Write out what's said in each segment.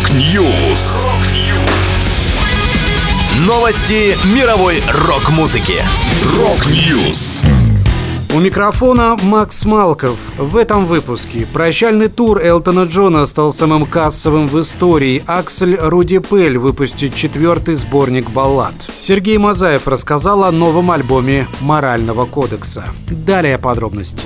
Rock News. Новости мировой рок-музыки. Rock News. У микрофона Макс Малков. В этом выпуске прощальный тур Элтона Джона стал самым кассовым в истории. Аксель Руди Пель выпустит четвертый сборник баллад. Сергей Мазаев рассказал о новом альбоме «Морального кодекса». Далее подробности.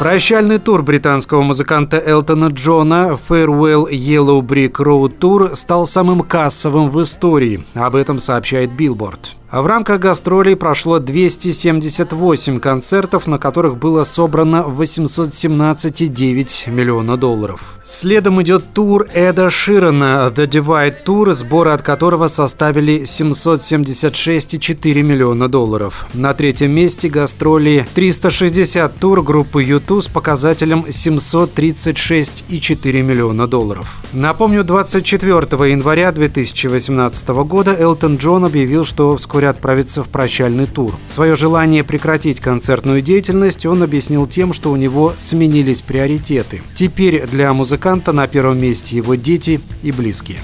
Прощальный тур британского музыканта Элтона Джона Farewell Yellow Brick Road Tour стал самым кассовым в истории. Об этом сообщает Billboard. В рамках гастролей прошло 278 концертов, на которых было собрано 817,9 миллиона долларов. Следом идет тур Эда Ширана «The Divide Tour», сборы от которого составили 776,4 миллиона долларов. На третьем месте гастроли 360 тур группы YouTube с показателем 736,4 миллиона долларов. Напомню, 24 января 2018 года Элтон Джон объявил, что вскоре вскоре отправится в прощальный тур. Свое желание прекратить концертную деятельность он объяснил тем, что у него сменились приоритеты. Теперь для музыканта на первом месте его дети и близкие.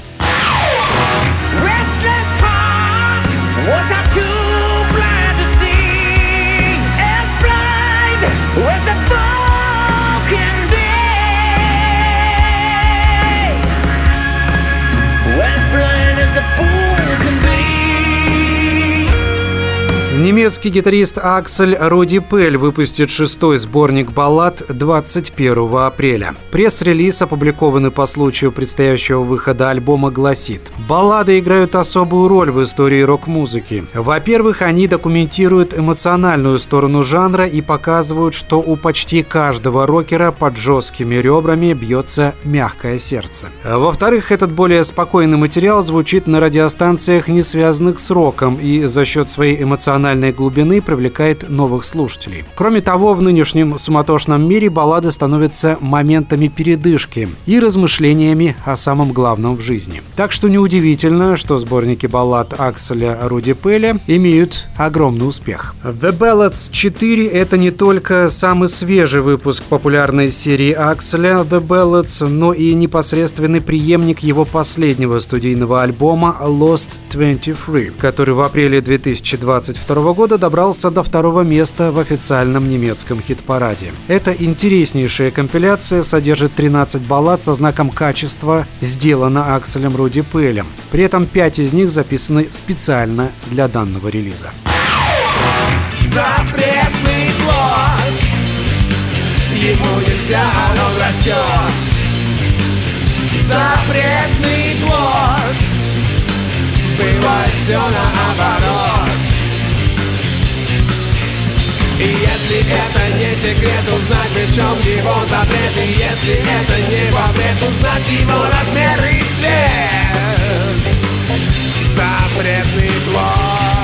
Немецкий гитарист Аксель Роди Пель выпустит шестой сборник баллад 21 апреля. Пресс-релиз, опубликованный по случаю предстоящего выхода альбома, гласит «Баллады играют особую роль в истории рок-музыки. Во-первых, они документируют эмоциональную сторону жанра и показывают, что у почти каждого рокера под жесткими ребрами бьется мягкое сердце. Во-вторых, этот более спокойный материал звучит на радиостанциях, не связанных с роком, и за счет своей эмоциональной эмоциональной глубины привлекает новых слушателей. Кроме того, в нынешнем суматошном мире баллады становятся моментами передышки и размышлениями о самом главном в жизни. Так что неудивительно, что сборники баллад Акселя Руди Пеля имеют огромный успех. The Ballads 4 — это не только самый свежий выпуск популярной серии Акселя The Ballads, но и непосредственный преемник его последнего студийного альбома Lost 23, который в апреле 2022 1992 года добрался до второго места в официальном немецком хит-параде. Эта интереснейшая компиляция содержит 13 баллад со знаком качества, сделана Акселем Руди Пелем. При этом 5 из них записаны специально для данного релиза. Запретный плод Ему нельзя, он растет Запретный плод Бывает все наоборот и если это не секрет, узнать в чем его запрет. И если это не во узнать его размер и цвет. Запретный блок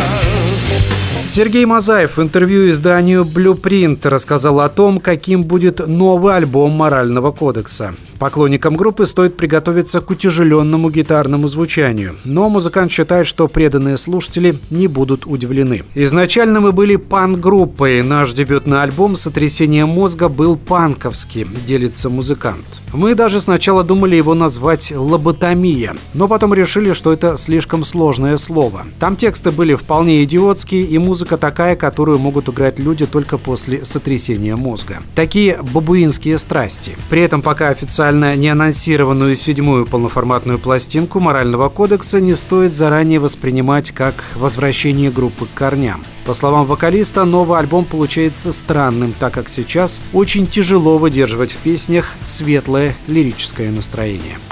Сергей Мазаев в интервью изданию Blueprint рассказал о том, каким будет новый альбом морального кодекса. Поклонникам группы стоит приготовиться к утяжеленному гитарному звучанию, но музыкант считает, что преданные слушатели не будут удивлены. Изначально мы были панк-группой, наш дебютный альбом «Сотрясение мозга» был панковский, делится музыкант. Мы даже сначала думали его назвать «лоботомия», но потом решили, что это слишком сложное слово. Там тексты были вполне идиотские и музыка такая, которую могут играть люди только после сотрясения мозга. Такие бабуинские страсти. При этом пока официально официально неанонсированную седьмую полноформатную пластинку морального кодекса не стоит заранее воспринимать как возвращение группы к корням. По словам вокалиста, новый альбом получается странным, так как сейчас очень тяжело выдерживать в песнях светлое лирическое настроение.